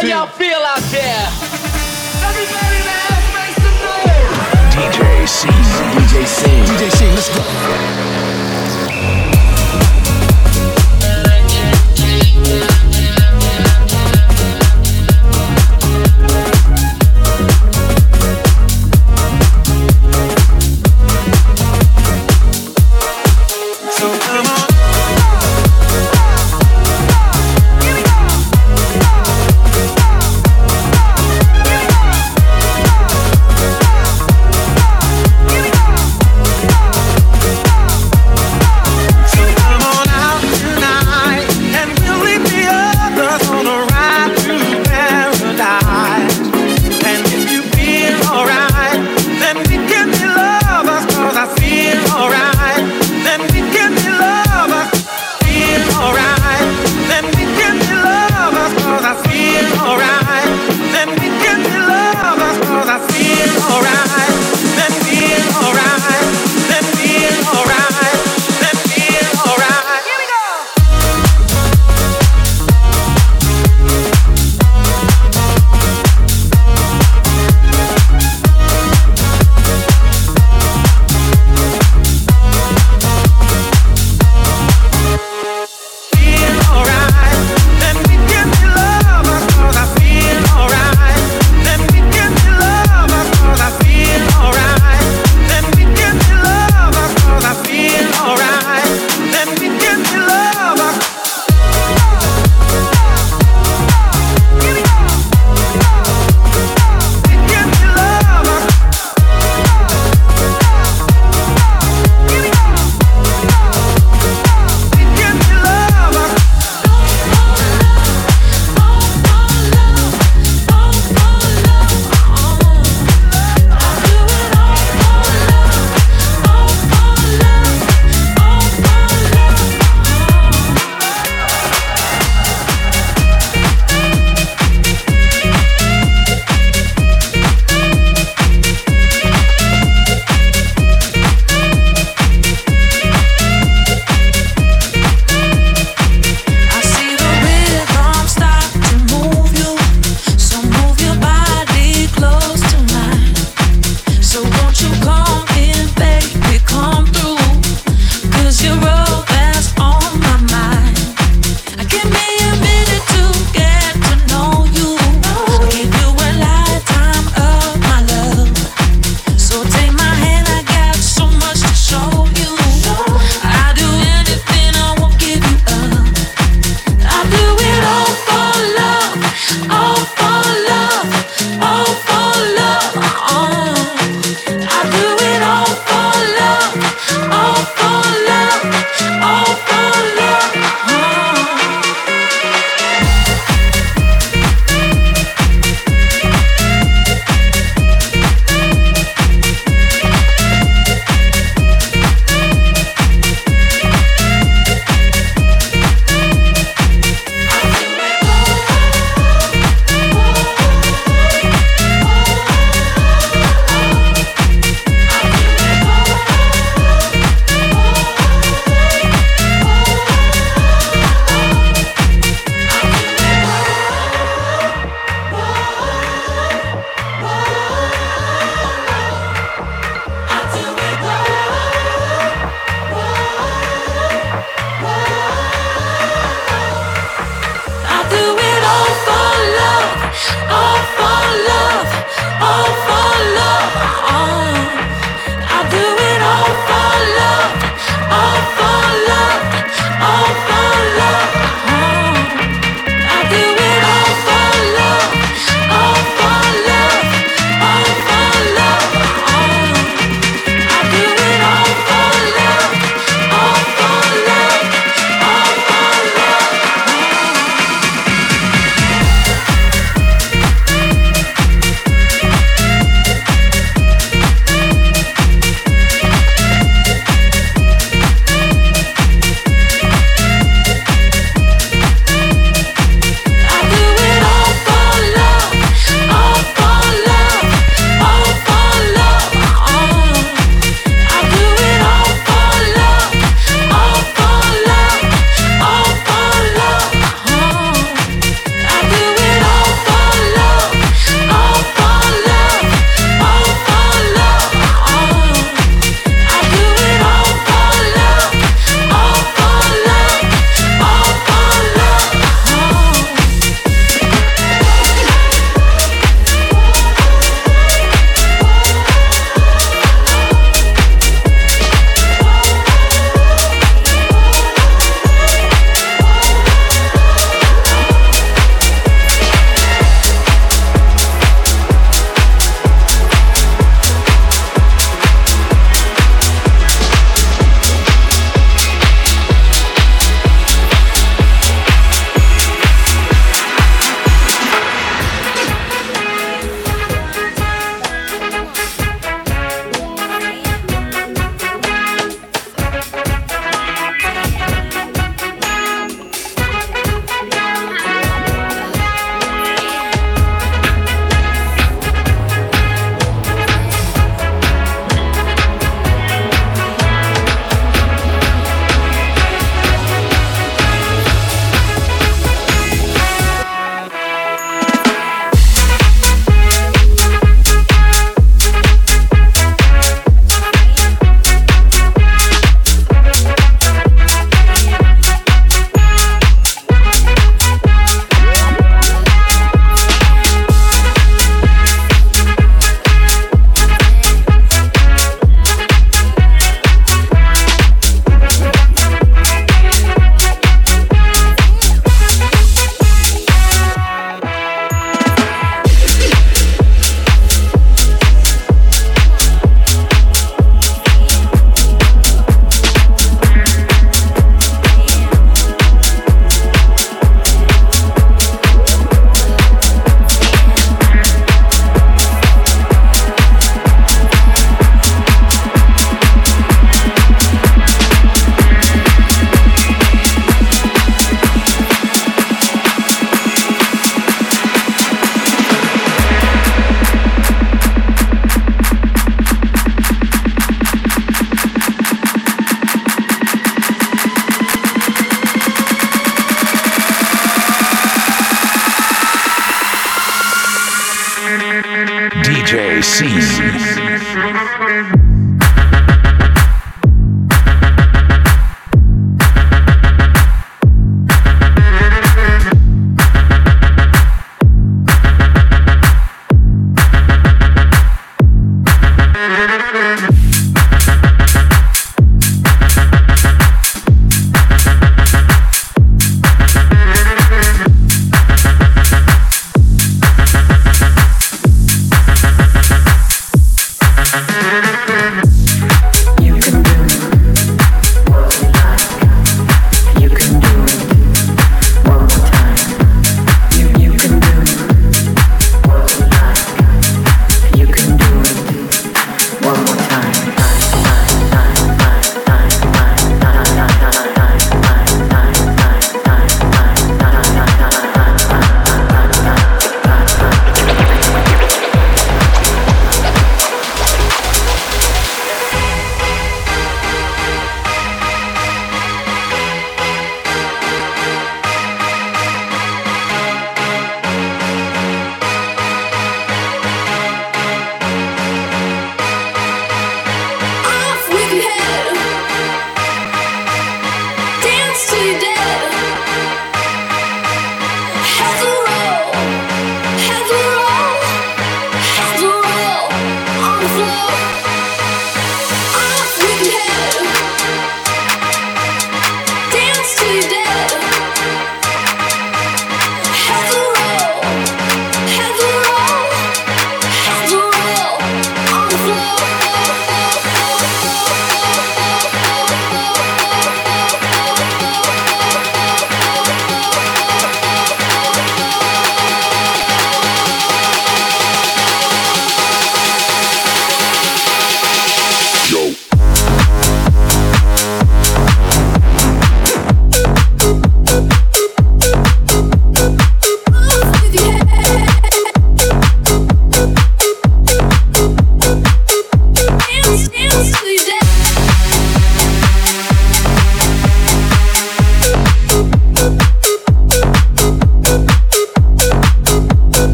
How y'all feel out there? Everybody now, make some noise. DJ C. DJ C. DJ C, let's go.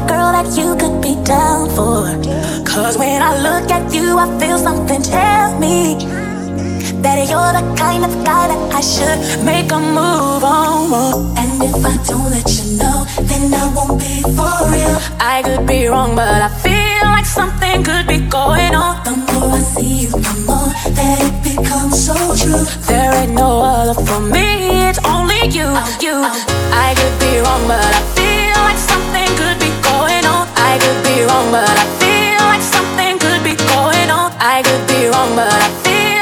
girl that you could be down for. Cause when I look at you, I feel something tell me that you're the kind of guy that I should make a move on. And if I don't let you know, then I won't be for real. I could be wrong, but I feel like something could be going on. The more I see you, the more that it becomes so true. There ain't no other for me, it's only you. you. Oh. I could be wrong, but I feel could be wrong, but I feel like something could be going on. I could be wrong, but I feel.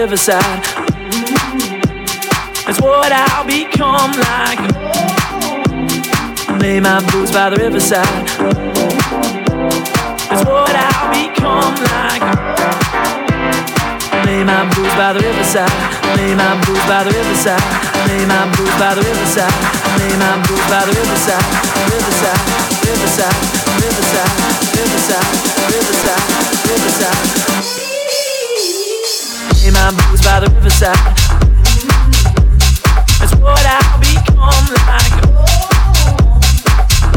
Riverside. That's what I'll become like. Lay my boots by the riverside. That's what I'll become like. Lay my boots by the riverside. Lay my boots by the riverside. Lay my boots by the riverside. Lay my boots by the riverside. Riverside, riverside, riverside, riverside, riverside, riverside in my boots by the riverside. That's what I'll become like.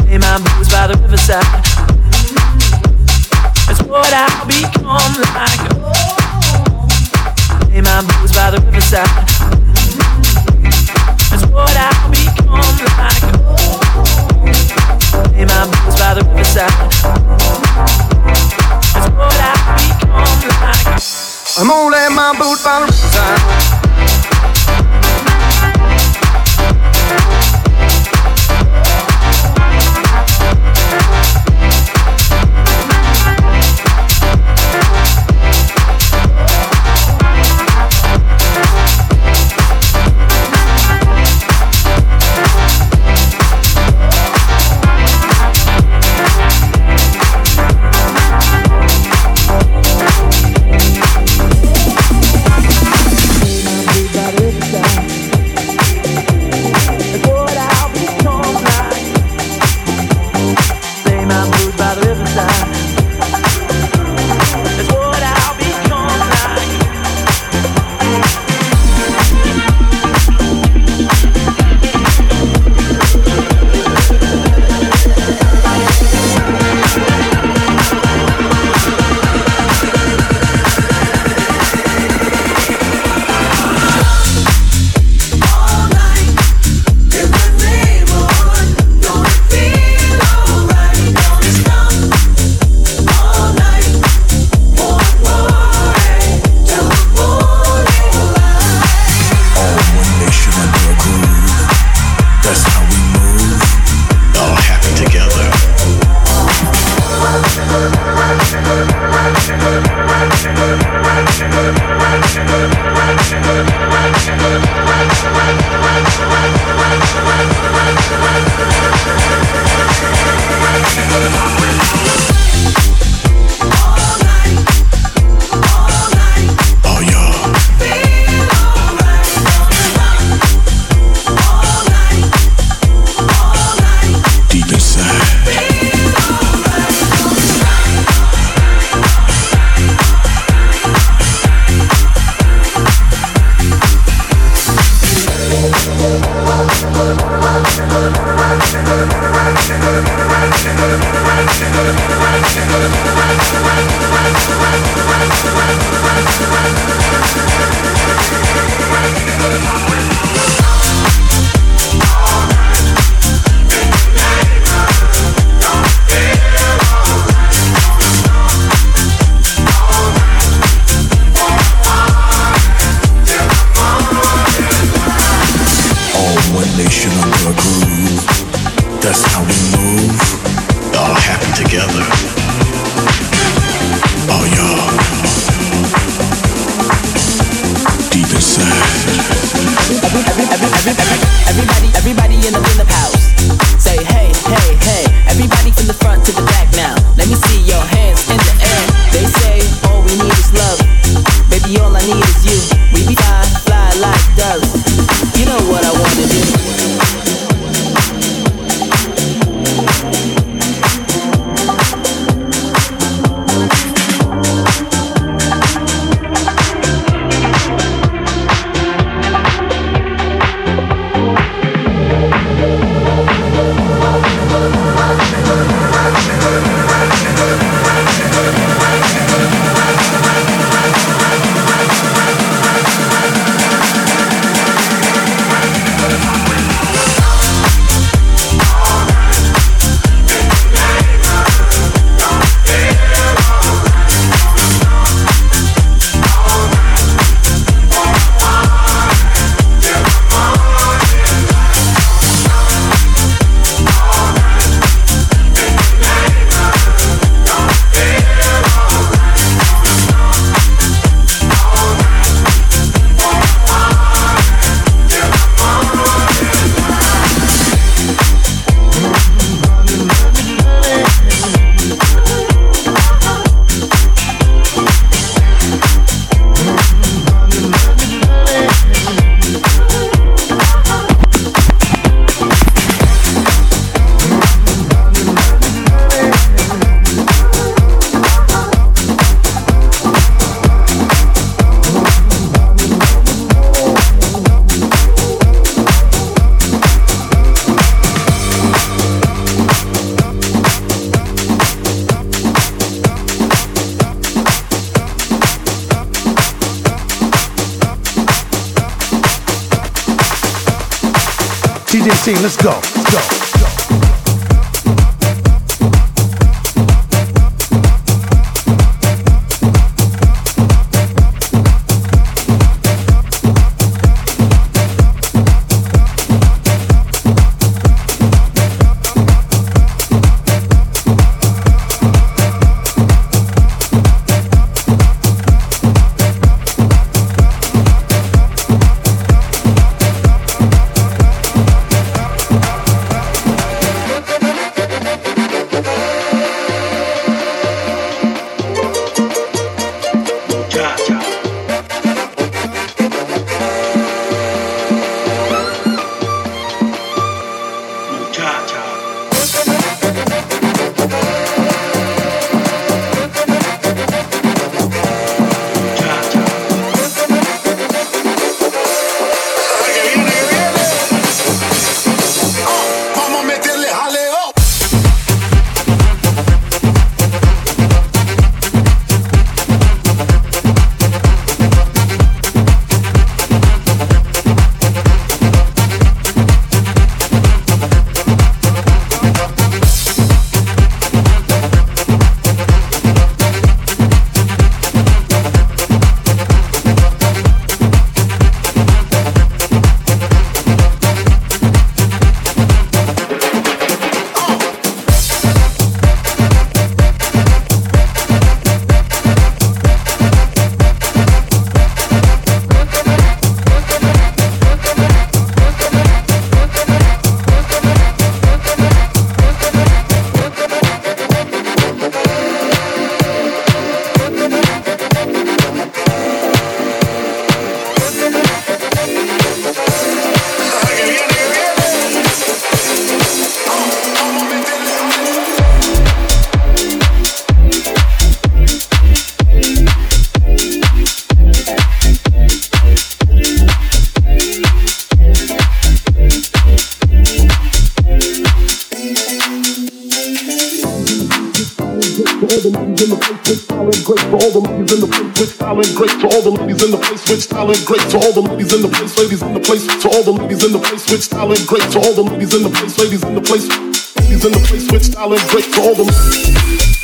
In my boots by the riverside. That's what I'll become like. In my boots by the riverside. That's what I'll become like. In my boots by the riverside. I'm let my boot the place, which talent great to all the ladies in the place, ladies in the place, ladies in the place, which talent great to all the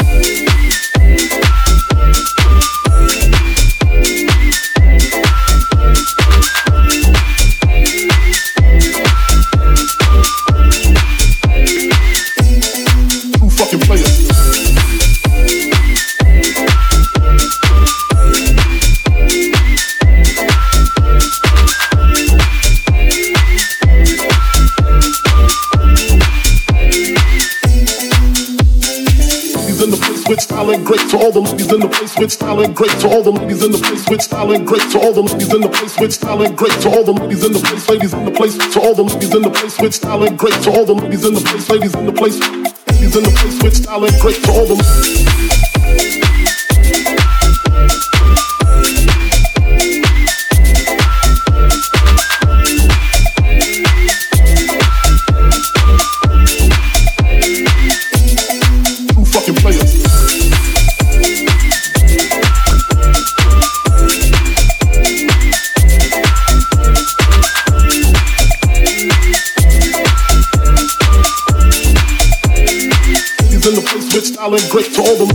all the ladies in the place with style great to all the ladies in the place with style great to all the ladies in the place with style great to all the ladies in the place ladies in the place. To all the ladies in the place with style great to all the ladies in the place ladies in the place. Ladies in the place with style great to all the great to all the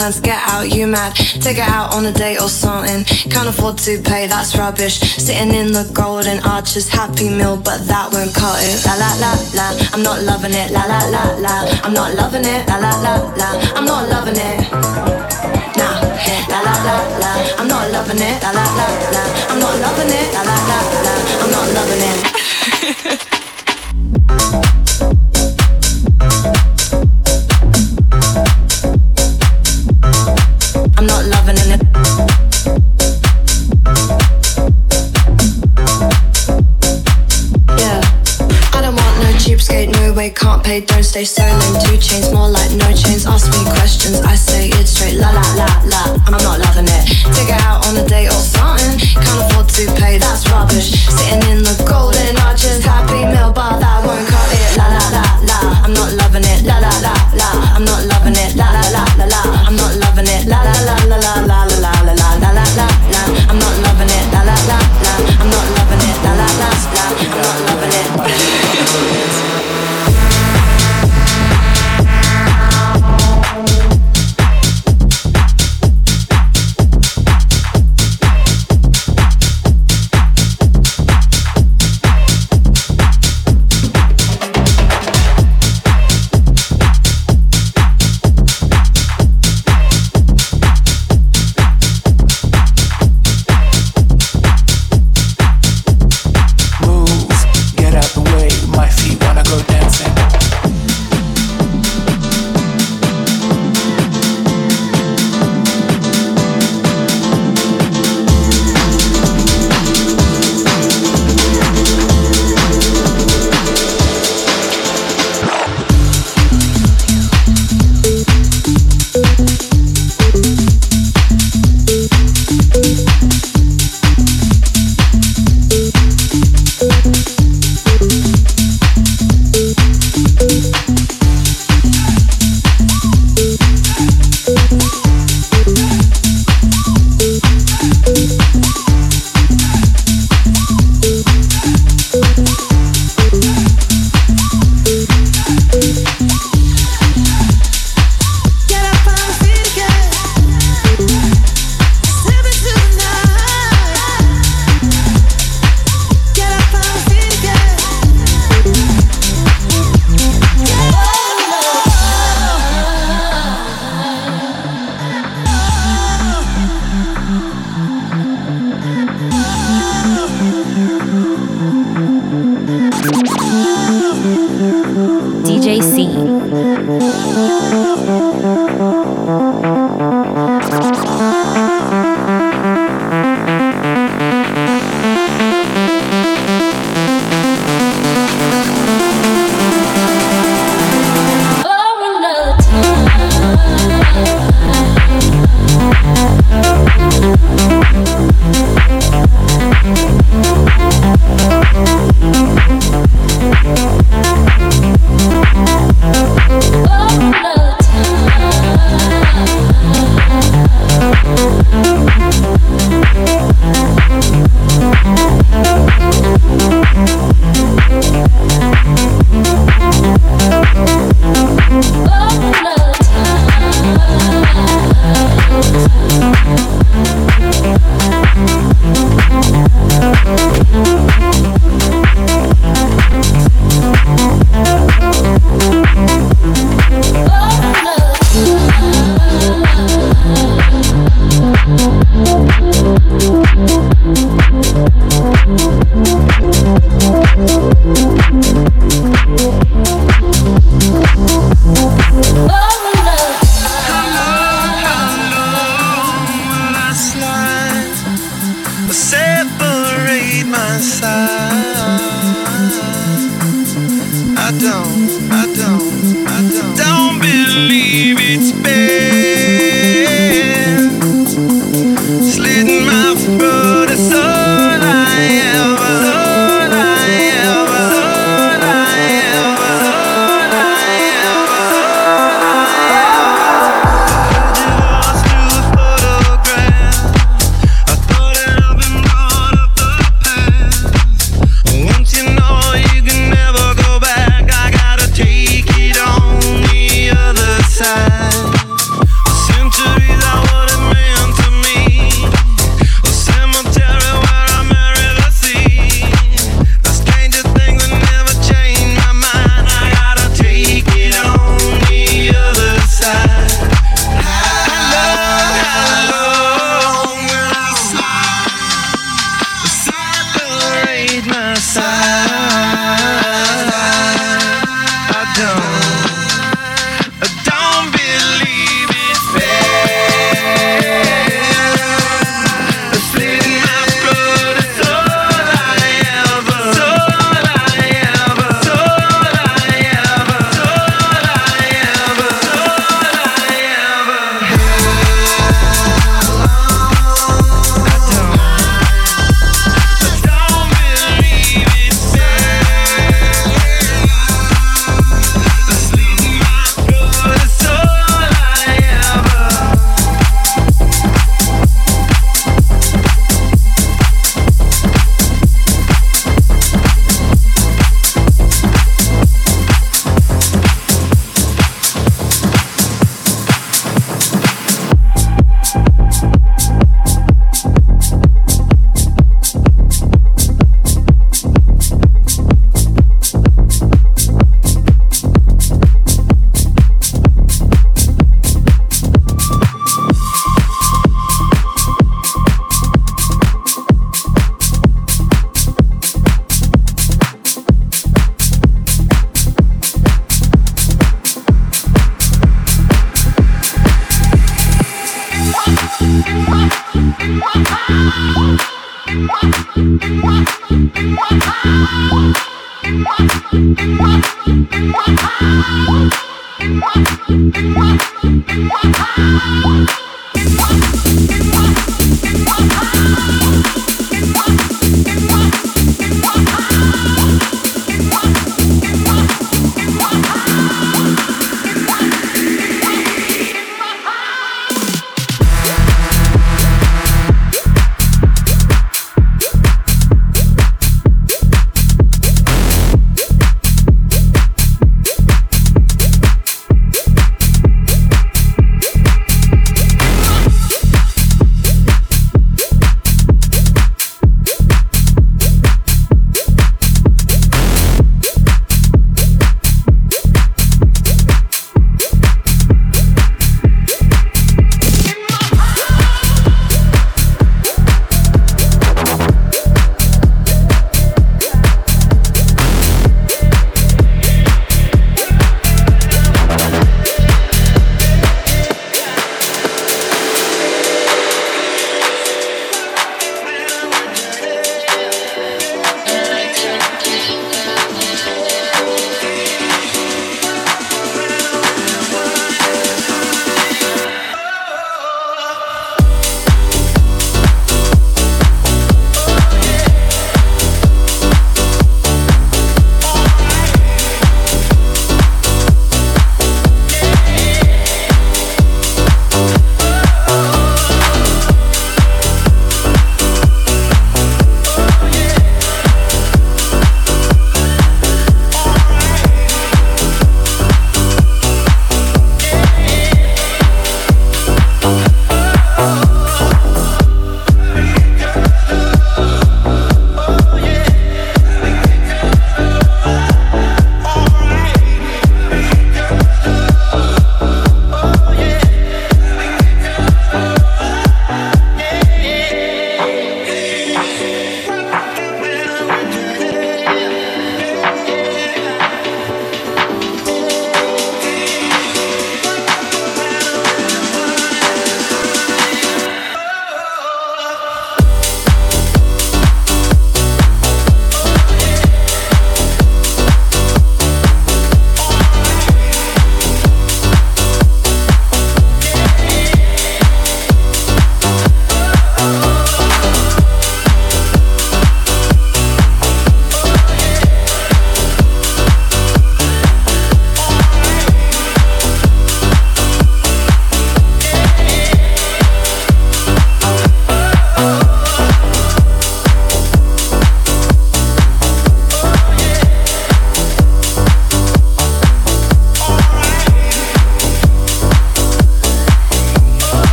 plans to get out, you mad? Take it out on a date or something. Can't afford to pay, that's rubbish. Sitting in the golden arches, happy meal, but that won't cut it. La la la la, I'm not loving it. La la la la, I'm not loving it. La la la la, I'm not loving it. Nah, la la la la, I'm not loving it. La la la la, I'm not loving it. La la la la, I'm not loving it. Got paid, don't stay silent. Two chains more like no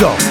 Let's go.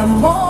The more